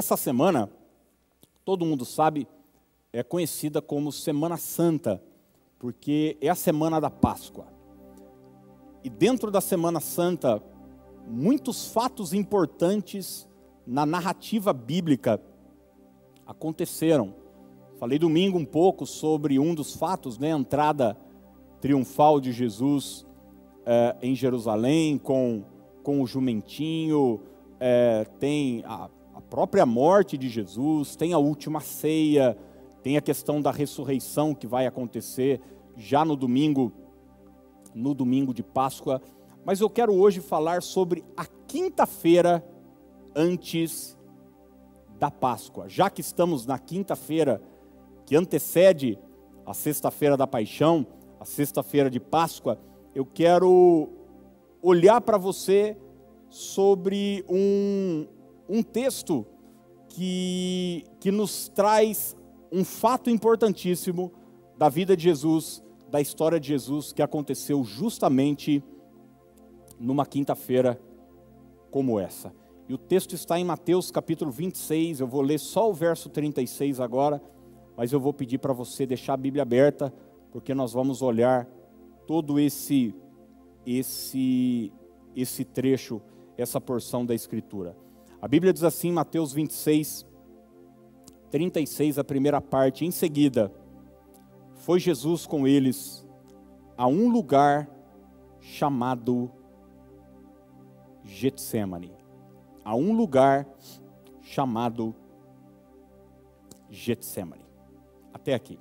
Essa semana, todo mundo sabe, é conhecida como Semana Santa, porque é a semana da Páscoa. E dentro da Semana Santa, muitos fatos importantes na narrativa bíblica aconteceram. Falei domingo um pouco sobre um dos fatos, né, a entrada triunfal de Jesus é, em Jerusalém com, com o jumentinho, é, tem a, a própria morte de Jesus, tem a última ceia, tem a questão da ressurreição que vai acontecer já no domingo, no domingo de Páscoa. Mas eu quero hoje falar sobre a quinta-feira antes da Páscoa. Já que estamos na quinta-feira que antecede a sexta-feira da Paixão, a sexta-feira de Páscoa, eu quero olhar para você sobre um, um texto que, que nos traz um fato importantíssimo da vida de Jesus, da história de Jesus, que aconteceu justamente numa quinta-feira como essa. E o texto está em Mateus capítulo 26, eu vou ler só o verso 36 agora, mas eu vou pedir para você deixar a Bíblia aberta, porque nós vamos olhar todo esse esse esse trecho essa porção da Escritura. A Bíblia diz assim, Mateus 26, 36, a primeira parte. Em seguida, foi Jesus com eles a um lugar chamado Getsemane. A um lugar chamado Getsemane. Até aqui.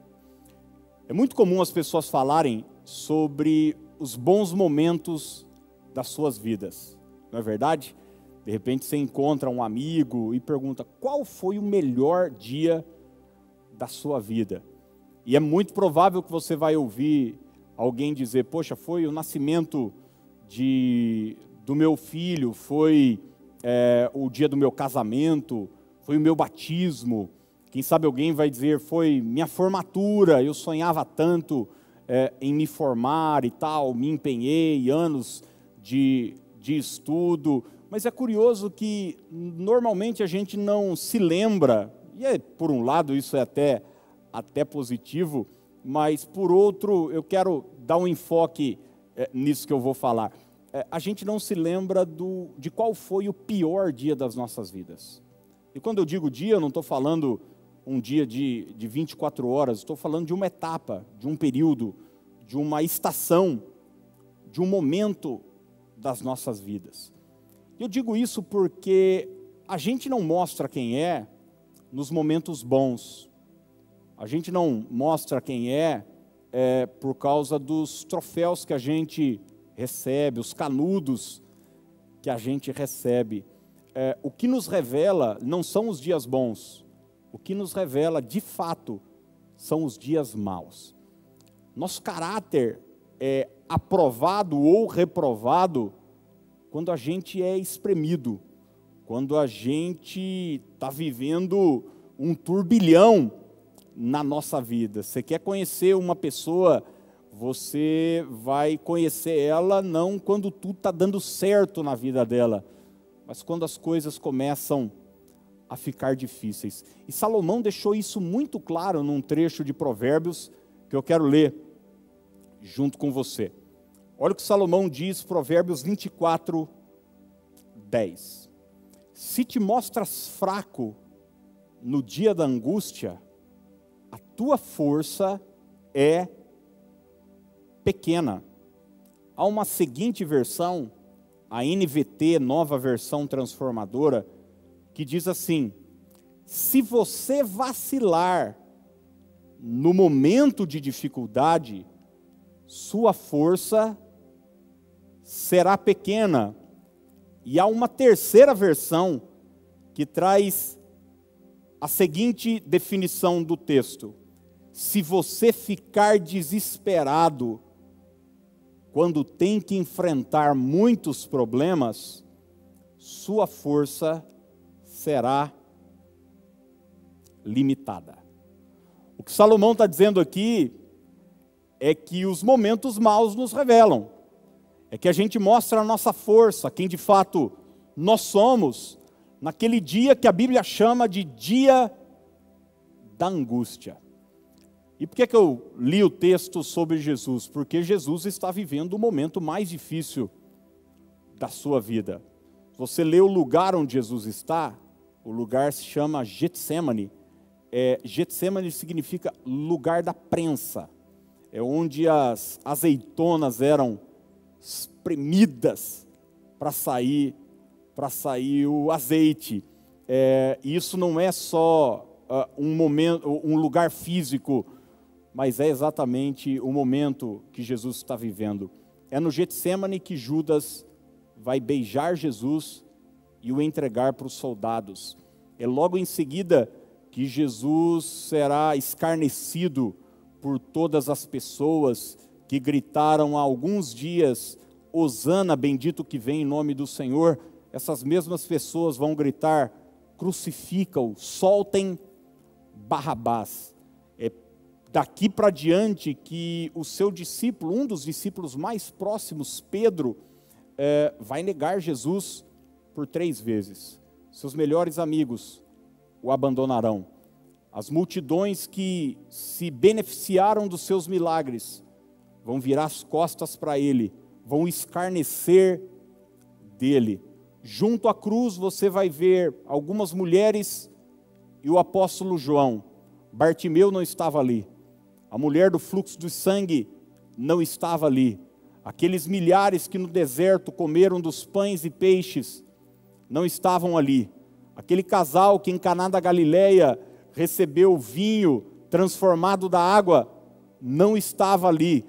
É muito comum as pessoas falarem sobre os bons momentos das suas vidas não é verdade? De repente você encontra um amigo e pergunta qual foi o melhor dia da sua vida. E é muito provável que você vai ouvir alguém dizer: Poxa, foi o nascimento de, do meu filho, foi é, o dia do meu casamento, foi o meu batismo. Quem sabe alguém vai dizer: Foi minha formatura, eu sonhava tanto é, em me formar e tal, me empenhei, anos de de estudo, mas é curioso que normalmente a gente não se lembra, e é, por um lado isso é até, até positivo, mas por outro eu quero dar um enfoque é, nisso que eu vou falar. É, a gente não se lembra do, de qual foi o pior dia das nossas vidas. E quando eu digo dia, eu não estou falando um dia de, de 24 horas, estou falando de uma etapa, de um período, de uma estação, de um momento das nossas vidas. Eu digo isso porque a gente não mostra quem é nos momentos bons. A gente não mostra quem é, é por causa dos troféus que a gente recebe, os canudos que a gente recebe. É, o que nos revela não são os dias bons, o que nos revela de fato são os dias maus. Nosso caráter é aprovado ou reprovado quando a gente é espremido, quando a gente está vivendo um turbilhão na nossa vida. Você quer conhecer uma pessoa, você vai conhecer ela não quando tudo está dando certo na vida dela, mas quando as coisas começam a ficar difíceis. E Salomão deixou isso muito claro num trecho de Provérbios que eu quero ler junto com você. Olha o que Salomão diz, Provérbios 24, 10. Se te mostras fraco no dia da angústia, a tua força é pequena. Há uma seguinte versão, a NVT, nova versão transformadora, que diz assim: se você vacilar no momento de dificuldade, sua força será pequena. E há uma terceira versão que traz a seguinte definição do texto: se você ficar desesperado quando tem que enfrentar muitos problemas, sua força será limitada. O que Salomão está dizendo aqui é que os momentos maus nos revelam é que a gente mostra a nossa força, quem de fato nós somos, naquele dia que a Bíblia chama de dia da angústia. E por que, que eu li o texto sobre Jesus? Porque Jesus está vivendo o momento mais difícil da sua vida. Você lê o lugar onde Jesus está, o lugar se chama Getsemane. É, Getsemane significa lugar da prensa. É onde as azeitonas eram espremidas para sair para sair o azeite. É, isso não é só uh, um momento, um lugar físico, mas é exatamente o momento que Jesus está vivendo. É no Getsemane que Judas vai beijar Jesus e o entregar para os soldados. É logo em seguida que Jesus será escarnecido por todas as pessoas que gritaram há alguns dias: Hosana, bendito que vem em nome do Senhor. Essas mesmas pessoas vão gritar: crucifica-o, soltem Barrabás. É daqui para diante que o seu discípulo, um dos discípulos mais próximos, Pedro, é, vai negar Jesus por três vezes. Seus melhores amigos o abandonarão. As multidões que se beneficiaram dos seus milagres vão virar as costas para ele, vão escarnecer dele. Junto à cruz você vai ver algumas mulheres e o apóstolo João. Bartimeu não estava ali. A mulher do fluxo de sangue não estava ali. Aqueles milhares que no deserto comeram dos pães e peixes não estavam ali. Aquele casal que em Caná da Galileia recebeu vinho transformado da água não estava ali.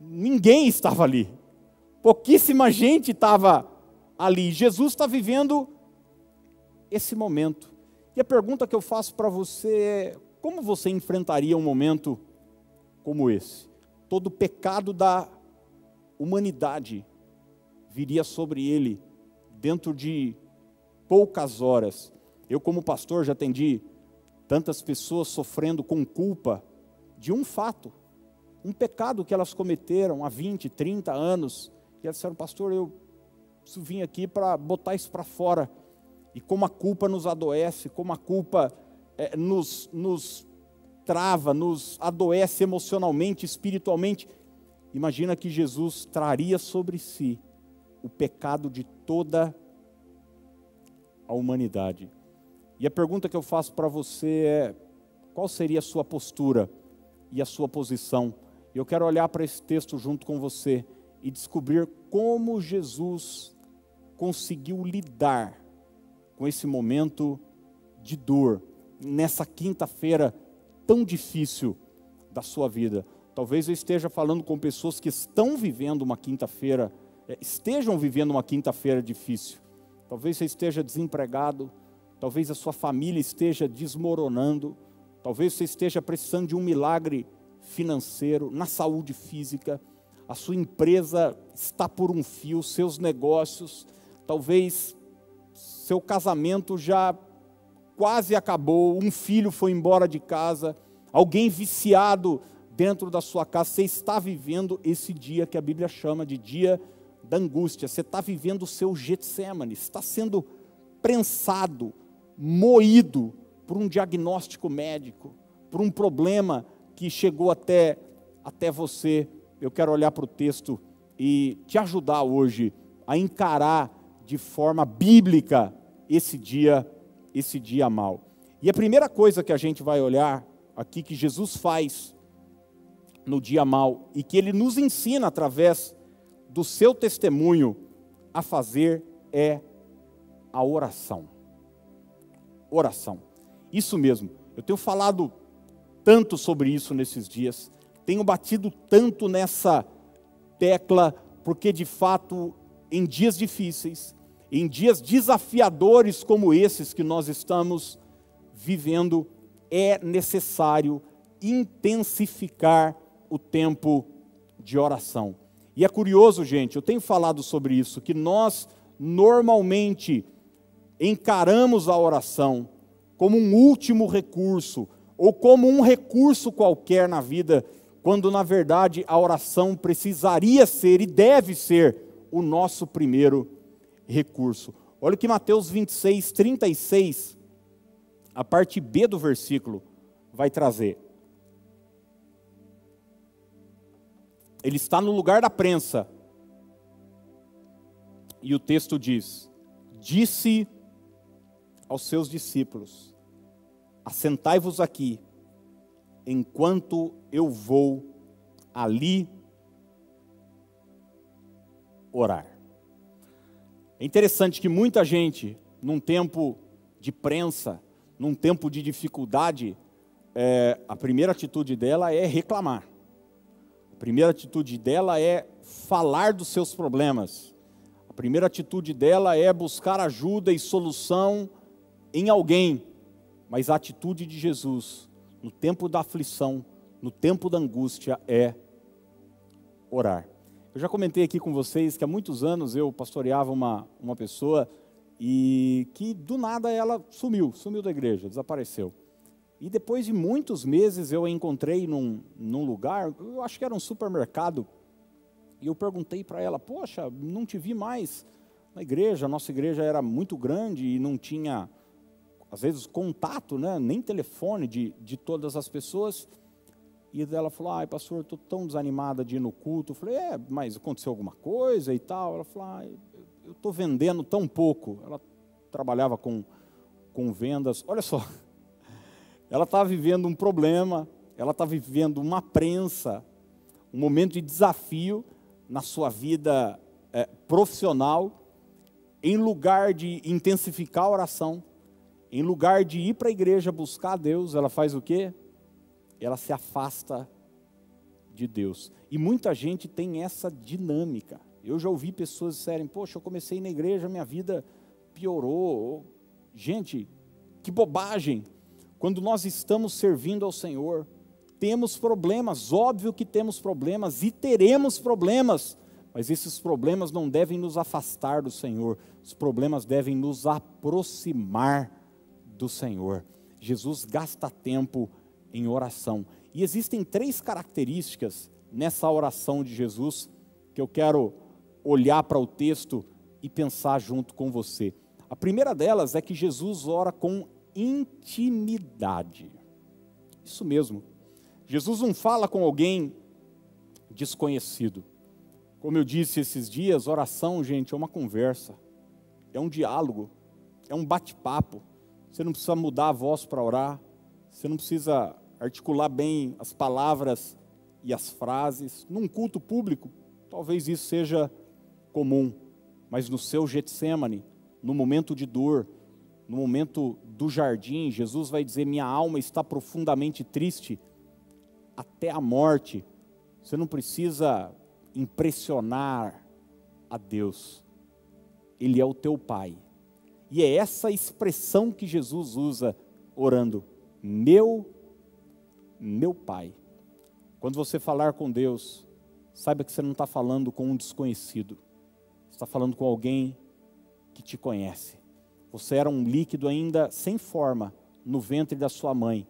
Ninguém estava ali. Pouquíssima gente estava ali. Jesus está vivendo esse momento. E a pergunta que eu faço para você é: como você enfrentaria um momento como esse? Todo o pecado da humanidade viria sobre ele dentro de poucas horas. Eu, como pastor, já atendi tantas pessoas sofrendo com culpa de um fato, um pecado que elas cometeram há 20, 30 anos. E elas disseram, pastor, eu vir aqui para botar isso para fora. E como a culpa nos adoece, como a culpa é, nos, nos trava, nos adoece emocionalmente, espiritualmente. Imagina que Jesus traria sobre si o pecado de toda a humanidade. E a pergunta que eu faço para você é: qual seria a sua postura e a sua posição? Eu quero olhar para esse texto junto com você e descobrir como Jesus conseguiu lidar com esse momento de dor, nessa quinta-feira tão difícil da sua vida. Talvez eu esteja falando com pessoas que estão vivendo uma quinta-feira, é, estejam vivendo uma quinta-feira difícil. Talvez você esteja desempregado, talvez a sua família esteja desmoronando, talvez você esteja precisando de um milagre financeiro, na saúde física, a sua empresa está por um fio, seus negócios talvez seu casamento já quase acabou, um filho foi embora de casa, alguém viciado dentro da sua casa, você está vivendo esse dia que a Bíblia chama de dia da angústia, você está vivendo o seu Getsemane, está sendo prensado, moído por um diagnóstico médico, por um problema que chegou até, até você. Eu quero olhar para o texto e te ajudar hoje a encarar de forma bíblica esse dia, esse dia mal. E a primeira coisa que a gente vai olhar aqui que Jesus faz no dia mal e que ele nos ensina através do seu testemunho a fazer é a oração. Oração. Isso mesmo. Eu tenho falado tanto sobre isso nesses dias, tenho batido tanto nessa tecla, porque de fato em dias difíceis, em dias desafiadores como esses que nós estamos vivendo, é necessário intensificar o tempo de oração. E é curioso, gente, eu tenho falado sobre isso, que nós normalmente encaramos a oração como um último recurso, ou como um recurso qualquer na vida, quando na verdade a oração precisaria ser e deve ser o nosso primeiro recurso. Olha o que Mateus 26, 36, a parte B do versículo, vai trazer. Ele está no lugar da prensa. E o texto diz: Disse aos seus discípulos: Assentai-vos aqui, enquanto eu vou ali orar. É interessante que muita gente, num tempo de prensa, num tempo de dificuldade, é, a primeira atitude dela é reclamar. A primeira atitude dela é falar dos seus problemas. A primeira atitude dela é buscar ajuda e solução em alguém. Mas a atitude de Jesus, no tempo da aflição, no tempo da angústia, é orar. Eu já comentei aqui com vocês que há muitos anos eu pastoreava uma, uma pessoa e que do nada ela sumiu, sumiu da igreja, desapareceu. E depois de muitos meses eu a encontrei num, num lugar, eu acho que era um supermercado, e eu perguntei para ela: Poxa, não te vi mais na igreja, a nossa igreja era muito grande e não tinha, às vezes, contato, né, nem telefone de, de todas as pessoas. E ela falou: Ai, pastor, estou tão desanimada de ir no culto. Eu falei: É, mas aconteceu alguma coisa e tal? Ela falou: ah, Eu estou vendendo tão pouco. Ela trabalhava com, com vendas. Olha só, ela está vivendo um problema, ela está vivendo uma prensa, um momento de desafio na sua vida é, profissional. Em lugar de intensificar a oração, em lugar de ir para a igreja buscar Deus, ela faz o quê? ela se afasta de Deus. E muita gente tem essa dinâmica. Eu já ouvi pessoas disserem: Poxa, eu comecei na igreja, minha vida piorou. Gente, que bobagem. Quando nós estamos servindo ao Senhor, temos problemas, óbvio que temos problemas e teremos problemas, mas esses problemas não devem nos afastar do Senhor, os problemas devem nos aproximar do Senhor. Jesus gasta tempo em oração. E existem três características nessa oração de Jesus que eu quero olhar para o texto e pensar junto com você. A primeira delas é que Jesus ora com intimidade. Isso mesmo. Jesus não fala com alguém desconhecido. Como eu disse esses dias, oração, gente, é uma conversa, é um diálogo, é um bate-papo. Você não precisa mudar a voz para orar, você não precisa articular bem as palavras e as frases. Num culto público, talvez isso seja comum, mas no seu Getsemane, no momento de dor, no momento do jardim, Jesus vai dizer: Minha alma está profundamente triste até a morte. Você não precisa impressionar a Deus, Ele é o teu Pai. E é essa expressão que Jesus usa orando: Meu meu Pai. Quando você falar com Deus, saiba que você não está falando com um desconhecido, você está falando com alguém que te conhece. Você era um líquido ainda sem forma no ventre da sua mãe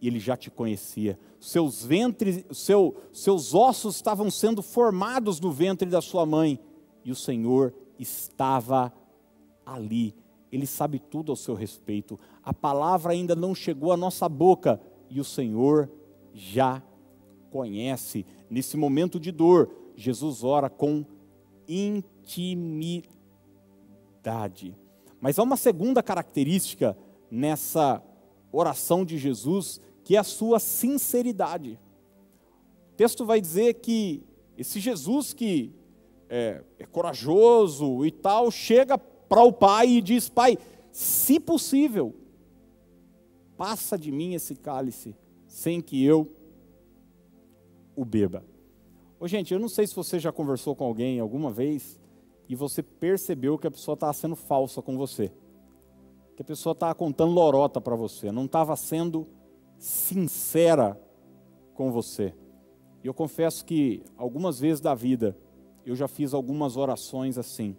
e ele já te conhecia. Seus ventres, seu, seus ossos estavam sendo formados no ventre da sua mãe e o Senhor estava ali. Ele sabe tudo ao seu respeito. A palavra ainda não chegou à nossa boca, e o Senhor já conhece. Nesse momento de dor, Jesus ora com intimidade. Mas há uma segunda característica nessa oração de Jesus, que é a sua sinceridade. O texto vai dizer que esse Jesus que é, é corajoso e tal, chega para o Pai e diz: Pai, se possível, passa de mim esse cálice, sem que eu o beba. Ô, gente, eu não sei se você já conversou com alguém alguma vez e você percebeu que a pessoa estava sendo falsa com você. Que a pessoa estava contando lorota para você, não estava sendo sincera com você. E eu confesso que algumas vezes da vida eu já fiz algumas orações assim.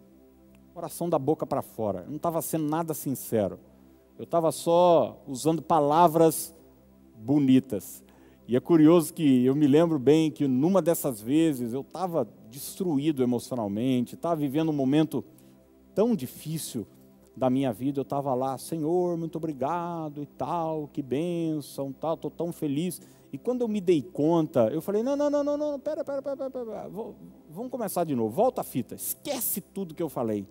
Oração da boca para fora. Eu não estava sendo nada sincero. Eu estava só usando palavras bonitas. E é curioso que eu me lembro bem que numa dessas vezes eu estava destruído emocionalmente, estava vivendo um momento tão difícil da minha vida, eu estava lá, Senhor, muito obrigado e tal, que bênção, tal, estou tão feliz. E quando eu me dei conta, eu falei, não, não, não, não, não, pera, pera, pera, pera, pera. vamos começar de novo, volta a fita, esquece tudo que eu falei.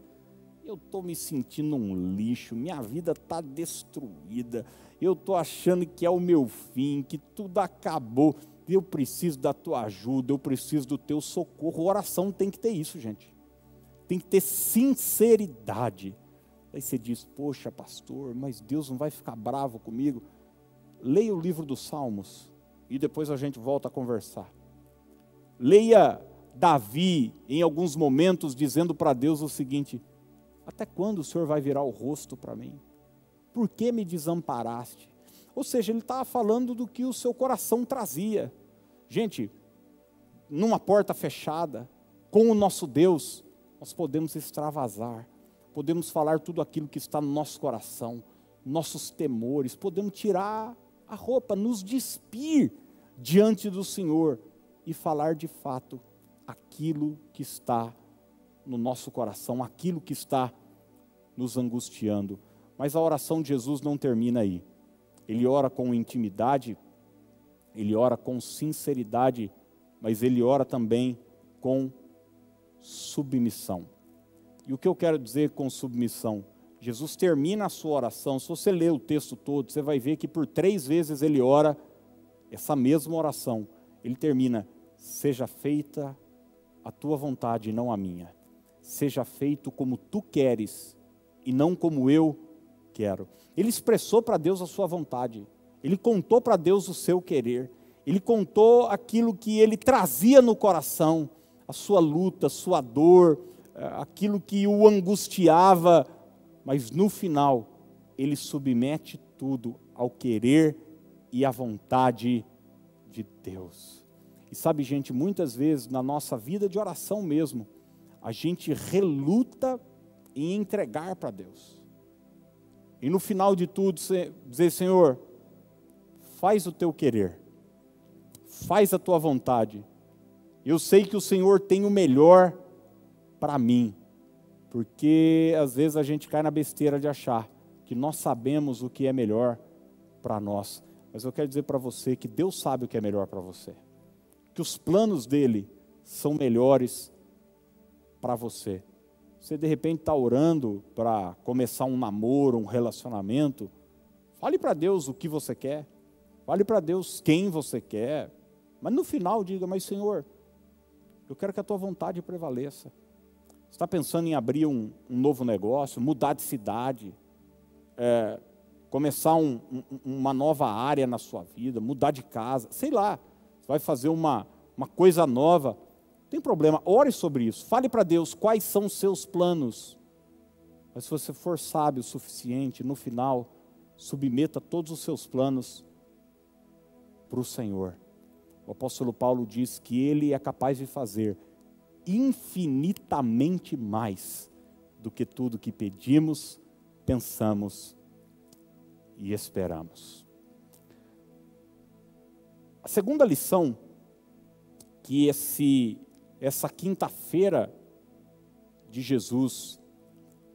Eu estou me sentindo um lixo, minha vida está destruída, eu estou achando que é o meu fim, que tudo acabou, eu preciso da tua ajuda, eu preciso do teu socorro. Oração tem que ter isso, gente. Tem que ter sinceridade. Aí você diz, poxa, pastor, mas Deus não vai ficar bravo comigo. Leia o livro dos Salmos e depois a gente volta a conversar. Leia Davi, em alguns momentos, dizendo para Deus o seguinte: Até quando o Senhor vai virar o rosto para mim? Por que me desamparaste? Ou seja, ele estava falando do que o seu coração trazia. Gente, numa porta fechada, com o nosso Deus, nós podemos extravasar, podemos falar tudo aquilo que está no nosso coração, nossos temores, podemos tirar a roupa, nos despir diante do Senhor e falar de fato aquilo que está no nosso coração, aquilo que está nos angustiando. Mas a oração de Jesus não termina aí. Ele ora com intimidade, ele ora com sinceridade, mas ele ora também com submissão. E o que eu quero dizer com submissão? Jesus termina a sua oração. Se você ler o texto todo, você vai ver que por três vezes ele ora essa mesma oração. Ele termina: Seja feita a tua vontade, não a minha. Seja feito como tu queres e não como eu quero. Ele expressou para Deus a sua vontade. Ele contou para Deus o seu querer. Ele contou aquilo que ele trazia no coração, a sua luta, a sua dor, eh, aquilo que o angustiava mas no final ele submete tudo ao querer e à vontade de Deus. E sabe, gente, muitas vezes na nossa vida de oração mesmo, a gente reluta em entregar para Deus. E no final de tudo, dizer: Senhor, faz o teu querer, faz a tua vontade. Eu sei que o Senhor tem o melhor para mim. Porque às vezes a gente cai na besteira de achar que nós sabemos o que é melhor para nós. Mas eu quero dizer para você que Deus sabe o que é melhor para você. Que os planos dele são melhores para você. Você de repente está orando para começar um namoro, um relacionamento. Fale para Deus o que você quer. Fale para Deus quem você quer. Mas no final diga: Mas Senhor, eu quero que a tua vontade prevaleça está pensando em abrir um, um, novo negócio, mudar de cidade, é, começar um, um, uma nova área na sua vida, mudar de casa, sei lá, vai fazer uma, uma coisa nova, tem problema, ore sobre isso, fale para Deus quais são os seus planos. Mas se você for sábio o suficiente, no final, submeta todos os seus planos para o Senhor. O apóstolo Paulo diz que ele é capaz de fazer infinitamente mais do que tudo que pedimos, pensamos e esperamos. A segunda lição que esse essa quinta-feira de Jesus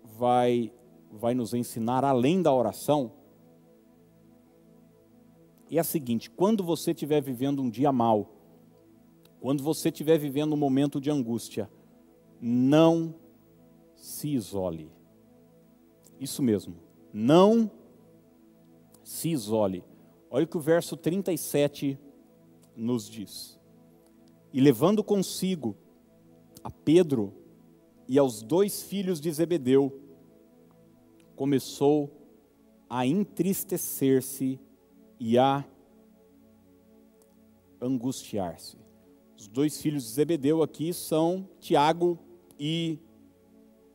vai vai nos ensinar além da oração é a seguinte: quando você estiver vivendo um dia mal, quando você estiver vivendo um momento de angústia, não se isole. Isso mesmo, não se isole. Olha o que o verso 37 nos diz. E levando consigo a Pedro e aos dois filhos de Zebedeu, começou a entristecer-se e a angustiar-se. Os dois filhos de Zebedeu aqui são Tiago e,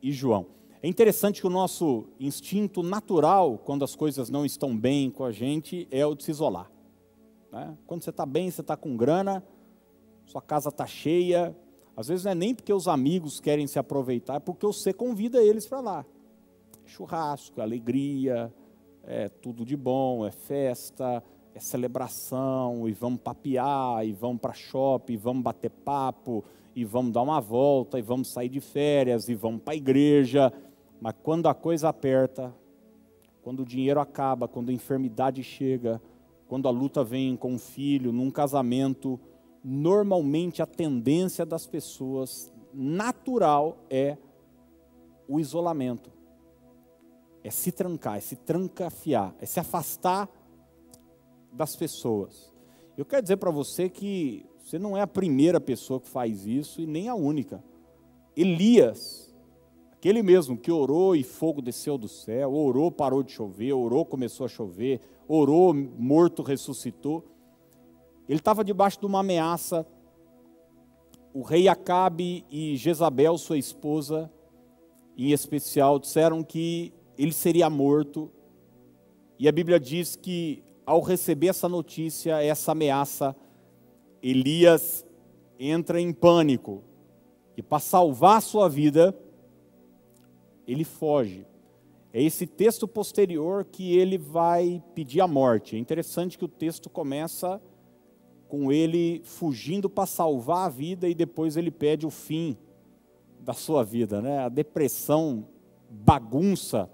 e João. É interessante que o nosso instinto natural, quando as coisas não estão bem com a gente, é o de se isolar. Né? Quando você está bem, você está com grana, sua casa está cheia. Às vezes não é nem porque os amigos querem se aproveitar, é porque você convida eles para lá. churrasco, alegria, é tudo de bom, é festa, é celebração, e vamos papear, e vamos para shopping, e vamos bater papo, e vamos dar uma volta, e vamos sair de férias, e vamos para a igreja. Mas quando a coisa aperta, quando o dinheiro acaba, quando a enfermidade chega, quando a luta vem com um filho, num casamento, normalmente a tendência das pessoas natural é o isolamento. É se trancar, é se trancafiar, é se afastar das pessoas. Eu quero dizer para você que você não é a primeira pessoa que faz isso e nem a única. Elias, aquele mesmo que orou e fogo desceu do céu, orou, parou de chover, orou, começou a chover, orou, morto ressuscitou. Ele estava debaixo de uma ameaça. O rei Acabe e Jezabel, sua esposa, em especial, disseram que ele seria morto. E a Bíblia diz que, ao receber essa notícia, essa ameaça, Elias entra em pânico. E para salvar a sua vida, ele foge. É esse texto posterior que ele vai pedir a morte. É interessante que o texto começa com ele fugindo para salvar a vida e depois ele pede o fim da sua vida, né? A depressão bagunça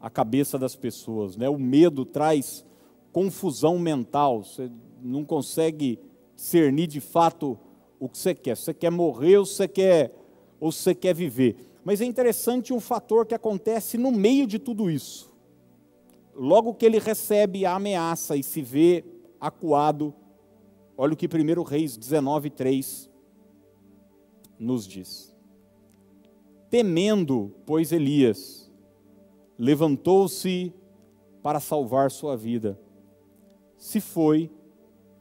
a cabeça das pessoas, né? O medo traz confusão mental. Você não consegue discernir de fato o que você quer. Você quer morrer ou você quer ou você quer viver? Mas é interessante um fator que acontece no meio de tudo isso. Logo que ele recebe a ameaça e se vê acuado, olha o que 1 Reis 19, 3 nos diz. Temendo, pois Elias levantou-se para salvar sua vida, se foi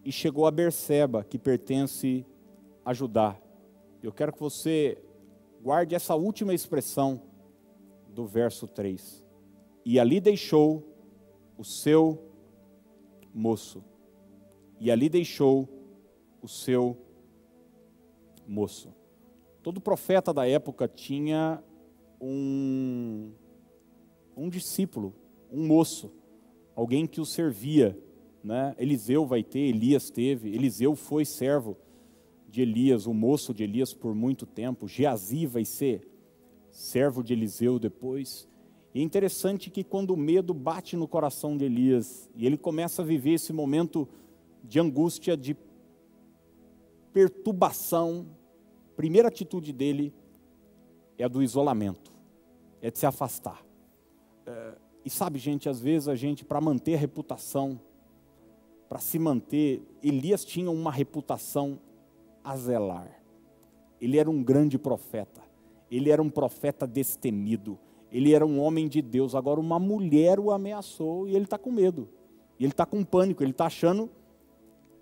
e chegou a Berseba, que pertence a Judá. Eu quero que você Guarde essa última expressão do verso 3. E ali deixou o seu moço. E ali deixou o seu moço. Todo profeta da época tinha um, um discípulo, um moço, alguém que o servia. Né? Eliseu vai ter, Elias teve, Eliseu foi servo de Elias, o moço de Elias por muito tempo. Geazi vai ser servo de Eliseu depois. E é interessante que quando o medo bate no coração de Elias e ele começa a viver esse momento de angústia, de perturbação, a primeira atitude dele é a do isolamento, é de se afastar. É, e sabe, gente, às vezes a gente, para manter a reputação, para se manter, Elias tinha uma reputação a zelar. Ele era um grande profeta, ele era um profeta destemido, ele era um homem de Deus. Agora, uma mulher o ameaçou e ele está com medo, ele está com pânico, ele está achando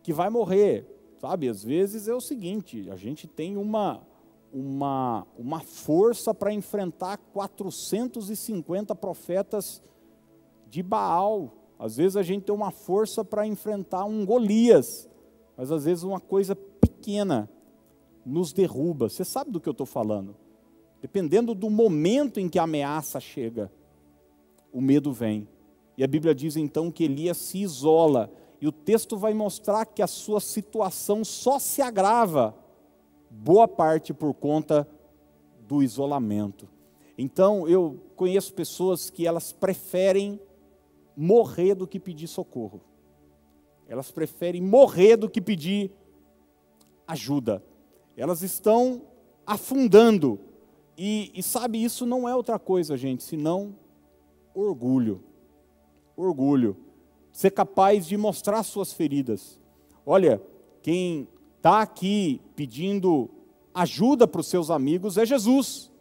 que vai morrer. Sabe, às vezes é o seguinte: a gente tem uma, uma, uma força para enfrentar 450 profetas de Baal. Às vezes a gente tem uma força para enfrentar um Golias, mas às vezes uma coisa pequena nos derruba. Você sabe do que eu estou falando? Dependendo do momento em que a ameaça chega, o medo vem. E a Bíblia diz então que Elias se isola. E o texto vai mostrar que a sua situação só se agrava, boa parte por conta do isolamento. Então, eu conheço pessoas que elas preferem morrer do que pedir socorro. Elas preferem morrer do que pedir ajuda. Elas estão afundando. E, e sabe, isso não é outra coisa, gente, senão orgulho. Orgulho. Ser capaz de mostrar suas feridas. Olha, quem está aqui pedindo ajuda para os seus amigos é Jesus.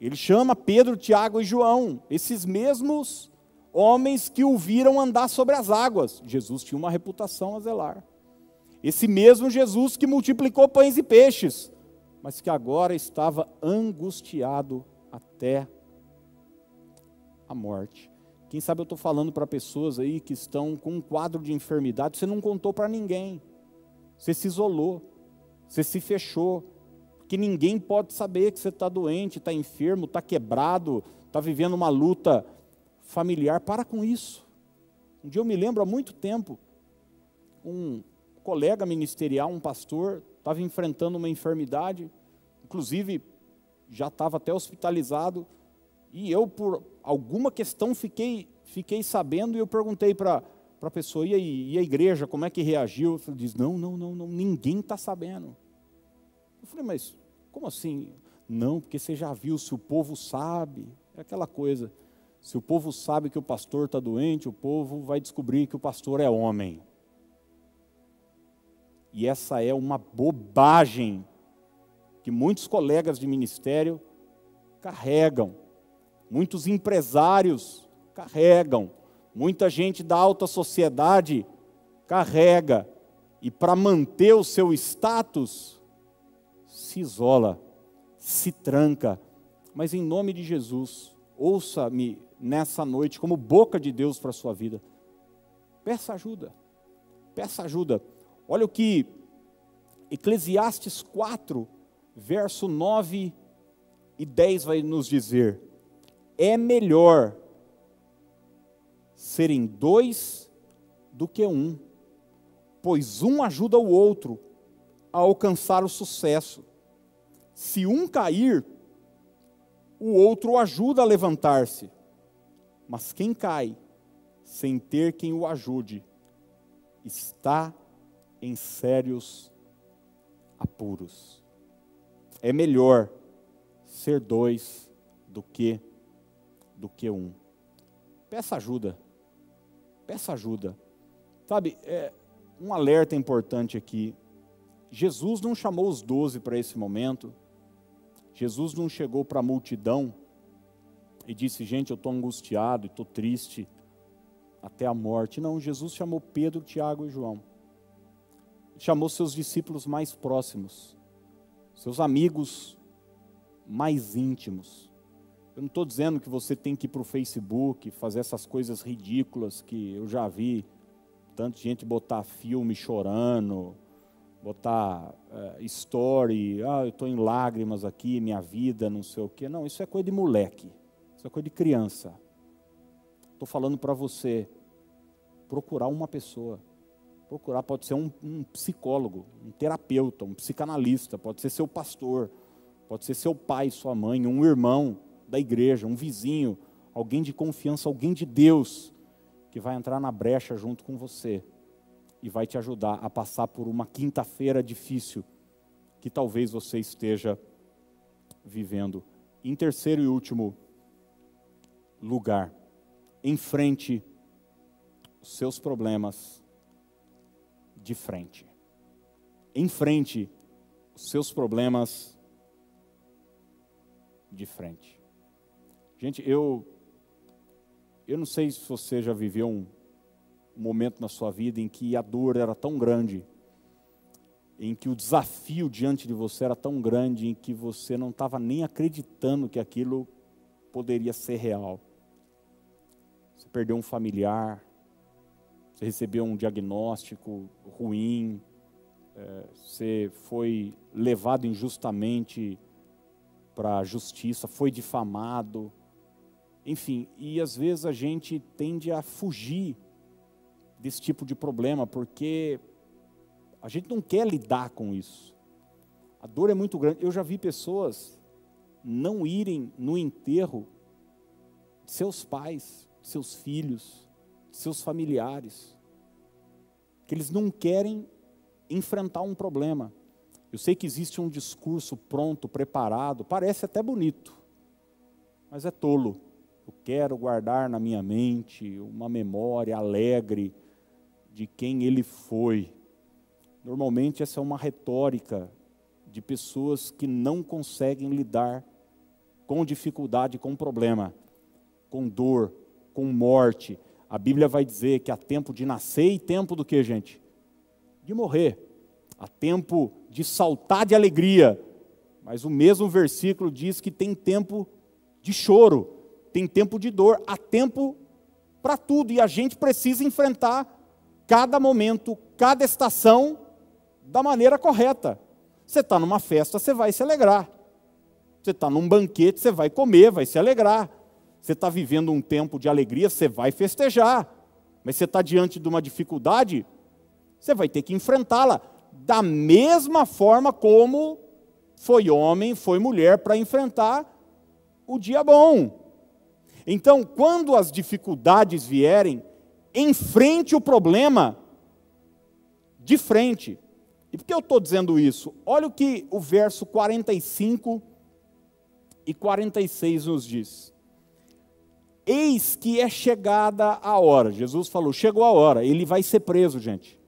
Ele chama Pedro, Tiago e João, esses mesmos homens que o viram andar sobre as águas. Jesus tinha uma reputação a zelar. Esse mesmo Jesus que multiplicou pães e peixes, mas que agora estava angustiado até a morte. Quem sabe eu estou falando para pessoas aí que estão com um quadro de enfermidade, você não contou para ninguém, você se isolou, você se fechou, porque ninguém pode saber que você está doente, está enfermo, está quebrado, está vivendo uma luta familiar. Para com isso. Um dia eu me lembro há muito tempo, um colega ministerial, um pastor, estava enfrentando uma enfermidade, inclusive já estava até hospitalizado, E eu, por alguma questão, fiquei, fiquei sabendo e eu perguntei para a pessoa, e, aí, e a igreja, como é que reagiu? Ele diz, não, não, não, não ninguém está sabendo. Eu falei, mas como assim? Não, porque você já viu, se o povo sabe, é aquela coisa. Se o povo sabe que o pastor está doente, o povo vai descobrir que o pastor é homem. E essa é uma bobagem que muitos colegas de ministério carregam, muitos empresários carregam, muita gente da alta sociedade carrega, e para manter o seu status, se isola, se tranca. Mas em nome de Jesus, ouça-me nessa noite como boca de Deus para a sua vida. Peça ajuda, peça ajuda. Olha o que Eclesiastes 4, verso 9 e 10 vai nos dizer: é melhor serem dois do que um, pois um ajuda o outro a alcançar o sucesso. Se um cair, o outro o ajuda a levantar-se. Mas quem cai sem ter quem o ajude, está em sérios apuros. É melhor ser dois do que do que um. Peça ajuda. Peça ajuda. Sabe, é um alerta importante aqui. Jesus não chamou os doze para esse momento. Jesus não chegou para a multidão e disse: Gente, eu estou angustiado, estou triste até a morte. Não, Jesus chamou Pedro, Tiago e João chamou seus discípulos mais próximos, seus amigos mais íntimos. Eu não estou dizendo que você tem que ir para o Facebook fazer essas coisas ridículas que eu já vi, tanta gente botar filme chorando, botar uh, story, ah, eu estou em lágrimas aqui, minha vida, não sei o quê. Não, isso é coisa de moleque, isso é coisa de criança. Estou falando para você procurar uma pessoa procurar, pode ser um, um, psicólogo, um terapeuta, um psicanalista, pode ser seu pastor, pode ser seu pai, sua mãe, um irmão da igreja, um vizinho, alguém de confiança, alguém de Deus, que vai entrar na brecha junto com você e vai te ajudar a passar por uma quinta-feira difícil que talvez você esteja vivendo. Em terceiro e último lugar, enfrente os seus problemas de frente. Enfrente os seus problemas de frente. Gente, eu eu não sei se você já viveu um, momento na sua vida em que a dor era tão grande, em que o desafio diante de você era tão grande, em que você não estava nem acreditando que aquilo poderia ser real. Você perdeu um familiar, você recebeu um diagnóstico ruim, é, você foi levado injustamente para a justiça, foi difamado, enfim, e às vezes a gente tende a fugir desse tipo de problema, porque a gente não quer lidar com isso. A dor é muito grande. Eu já vi pessoas não irem no enterro de seus pais, de seus filhos, seus familiares, que eles não querem enfrentar um problema. Eu sei que existe um discurso pronto, preparado, parece até bonito, mas é tolo. Eu quero guardar na minha mente uma memória alegre de quem ele foi. Normalmente, essa é uma retórica de pessoas que não conseguem lidar com dificuldade, com problema, com dor, com morte, a Bíblia vai dizer que há tempo de nascer e tempo do que, gente? De morrer. Há tempo de saltar de alegria. Mas o mesmo versículo diz que tem tempo de choro, tem tempo de dor, há tempo para tudo e a gente precisa enfrentar cada momento, cada estação da maneira correta. Você está numa festa, você vai se alegrar. Você está num banquete, você vai comer, vai se alegrar. Você está vivendo um tempo de alegria, você vai festejar. Mas você está diante de uma dificuldade, você vai ter que enfrentá-la. Da mesma forma como foi homem, foi mulher para enfrentar o dia bom. Então, quando as dificuldades vierem, enfrente o problema de frente. E por que eu estou dizendo isso? Olha o que o verso 45 e 46 nos diz. Eis que é chegada a hora. Jesus falou: chegou a hora. Ele vai ser preso, gente.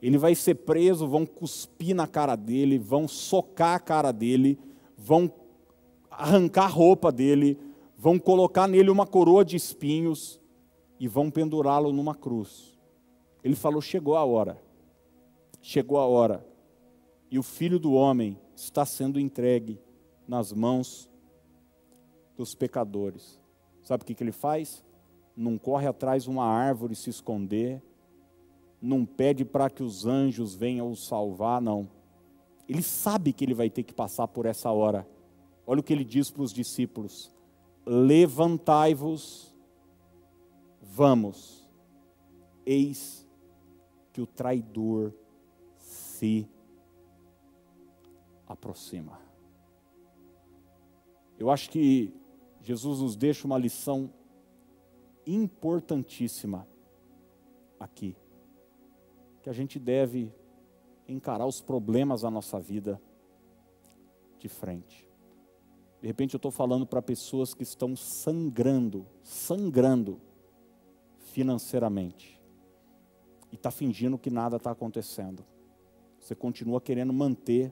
Ele vai ser preso, vão cuspir na cara dele, vão socar a cara dele, vão arrancar a roupa dele, vão colocar nele uma coroa de espinhos e vão pendurá-lo numa cruz. Ele falou: chegou a hora chegou a hora e o filho do homem está sendo entregue nas mãos dos pecadores. Sabe o que, ele faz? Não corre atrás de uma árvore se esconder, não pede para que os anjos venham o salvar, não. Ele sabe que ele vai ter que passar por essa hora. Olha o que ele diz para os discípulos: Levantai-vos, vamos, eis que o traidor se aproxima. Eu acho que Jesus nos deixa uma lição importantíssima aqui, que a gente deve encarar os problemas da nossa vida de frente. De repente eu estou falando para pessoas que estão sangrando, sangrando financeiramente, e está fingindo que nada está acontecendo você continua querendo manter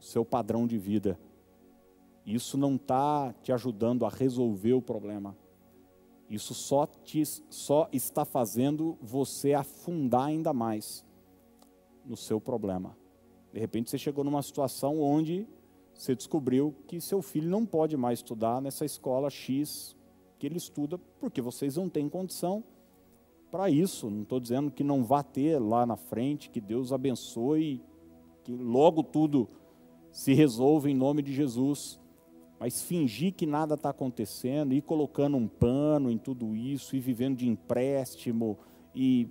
o seu padrão de vida. Isso não está te ajudando a resolver o problema. Isso só, te, só está fazendo você afundar ainda mais no seu problema. De repente você chegou numa situação onde você descobriu que seu filho não pode mais estudar nessa escola X que ele estuda, porque vocês não têm condição para isso. Não estou dizendo que não vá ter lá na frente, que Deus abençoe, que logo tudo se resolva em nome de Jesus. Mas fingir que nada está acontecendo, ir colocando um pano em tudo isso, e vivendo de empréstimo, e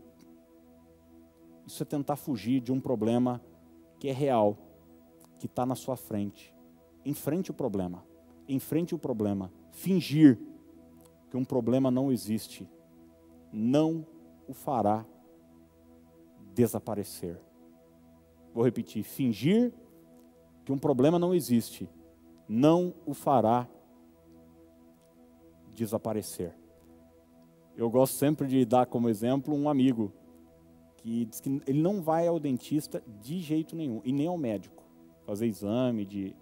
isso é tentar fugir de um problema que é real, que está na sua frente. Enfrente o problema. Enfrente o problema. Fingir que um problema não existe não o fará desaparecer. Vou repetir: fingir que um problema não existe não o fará desaparecer. Eu gosto sempre de dar como exemplo um amigo que diz que ele não vai ao dentista de jeito nenhum e nem ao médico fazer exame de,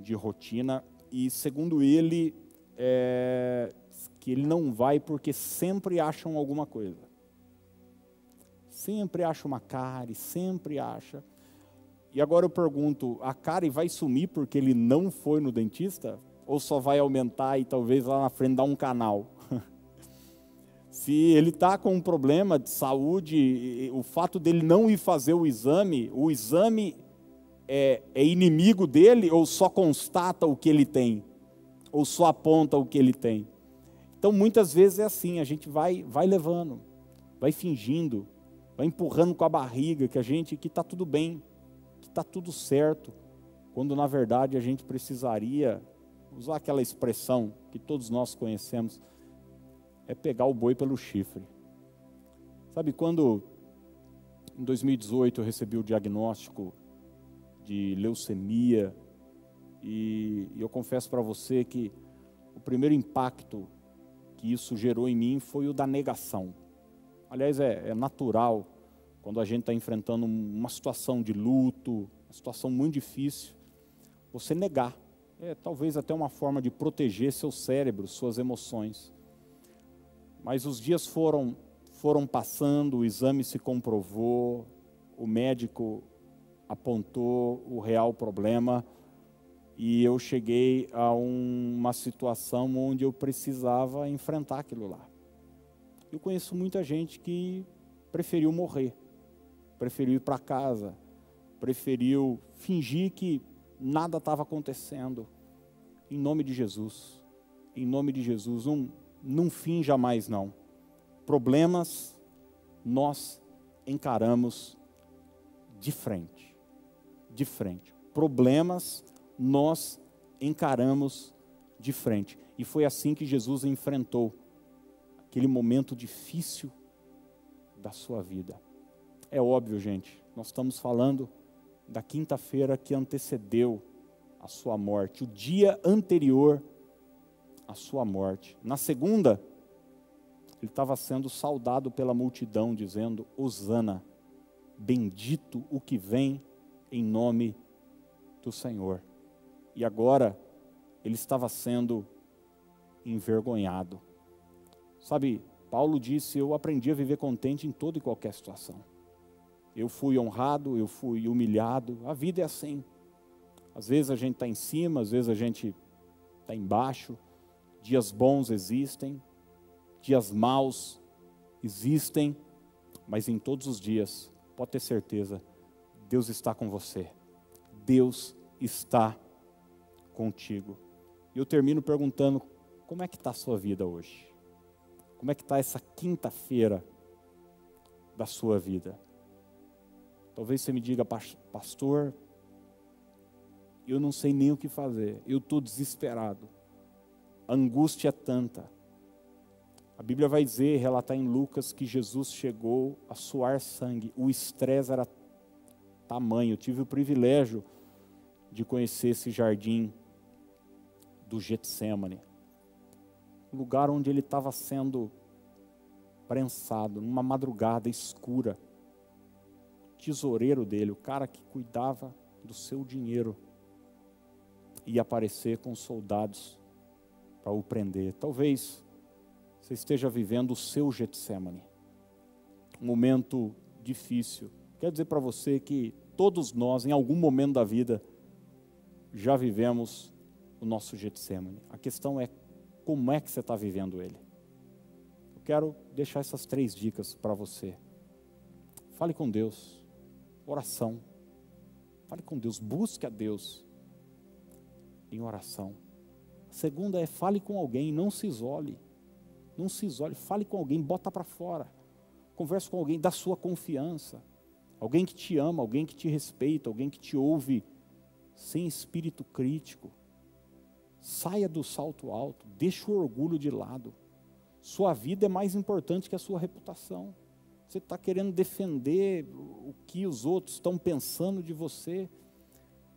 de rotina e segundo ele é, que ele não vai porque sempre acham alguma coisa. Sempre acha uma cárie, sempre acha. E agora eu pergunto, a cárie vai sumir porque ele não foi no dentista? Ou só vai aumentar e talvez lá na frente dar um canal? Se ele está com um problema de saúde, o fato dele não ir fazer o exame, o exame é, é inimigo dele ou só constata o que ele tem? Ou só aponta o que ele tem? Então, muitas vezes é assim, a gente vai, vai levando, vai fingindo, vai empurrando com a barriga que a gente que está tudo bem, que está tudo certo, quando na verdade a gente precisaria usar aquela expressão que todos nós conhecemos, é pegar o boi pelo chifre. Sabe quando em 2018 eu recebi o diagnóstico de leucemia e, e eu confesso para você que o primeiro impacto que isso gerou em mim foi o da negação. Aliás, é, é natural quando a gente está enfrentando uma situação de luto, uma situação muito difícil, você negar. É talvez até uma forma de proteger seu cérebro, suas emoções. Mas os dias foram foram passando, o exame se comprovou, o médico apontou o real problema e eu cheguei a um, uma situação onde eu precisava enfrentar aquilo lá. Eu conheço muita gente que preferiu morrer, preferiu ir para casa, preferiu fingir que nada estava acontecendo. Em nome de Jesus, em nome de Jesus, não, não finja mais não. Problemas nós encaramos de frente, de frente. Problemas nós encaramos de frente. E foi assim que Jesus enfrentou aquele momento difícil da sua vida. É óbvio, gente, nós estamos falando da quinta-feira que antecedeu a sua morte, o dia anterior à sua morte. Na segunda, ele estava sendo saudado pela multidão, dizendo: Hosana, bendito o que vem em nome do Senhor. E agora, ele estava sendo envergonhado. Sabe, Paulo disse: Eu aprendi a viver contente em toda e qualquer situação. Eu fui honrado, eu fui humilhado. A vida é assim. Às vezes a gente está em cima, às vezes a gente está embaixo. Dias bons existem, dias maus existem, mas em todos os dias, pode ter certeza, Deus está com você. Deus está contigo. E eu termino perguntando: como é que está a sua vida hoje? Como é que está essa quinta-feira da sua vida? Talvez você me diga, pastor, eu não sei nem o que fazer, eu estou desesperado, a angústia é tanta. A Bíblia vai dizer, relatar em Lucas, que Jesus chegou a suar sangue, o estresse era tamanho. Eu tive o privilégio de conhecer esse jardim do Getsemane, lugar onde ele estava sendo prensado, numa madrugada escura. O tesoureiro dele, o cara que cuidava do seu dinheiro, ia aparecer com soldados para o prender. Talvez você esteja vivendo o seu Getsemane, um momento difícil. Quero dizer para você que todos nós, em algum momento da vida, já vivemos o nosso Getsemane. A questão é como é que você está vivendo ele. Eu quero deixar essas três dicas para você. Fale com Deus, oração. Fale com Deus, busque a Deus em oração. A segunda é fale com alguém, não se isole. Não se isole, fale com alguém, bota para fora. Converse com alguém da sua confiança. Alguém que te ama, alguém que te respeita, alguém que te ouve sem espírito crítico. Saia do salto alto, deixe o orgulho de lado. Sua vida é mais importante que a sua reputação. Você está querendo defender o que os outros estão pensando de você.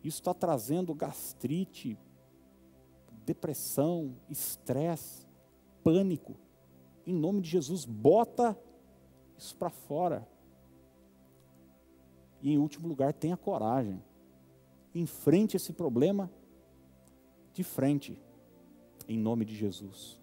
Isso está trazendo gastrite, depressão, estresse, pânico em nome de Jesus, bota isso para fora. E em último lugar, tenha coragem. Enfrente esse problema de frente, em nome de Jesus.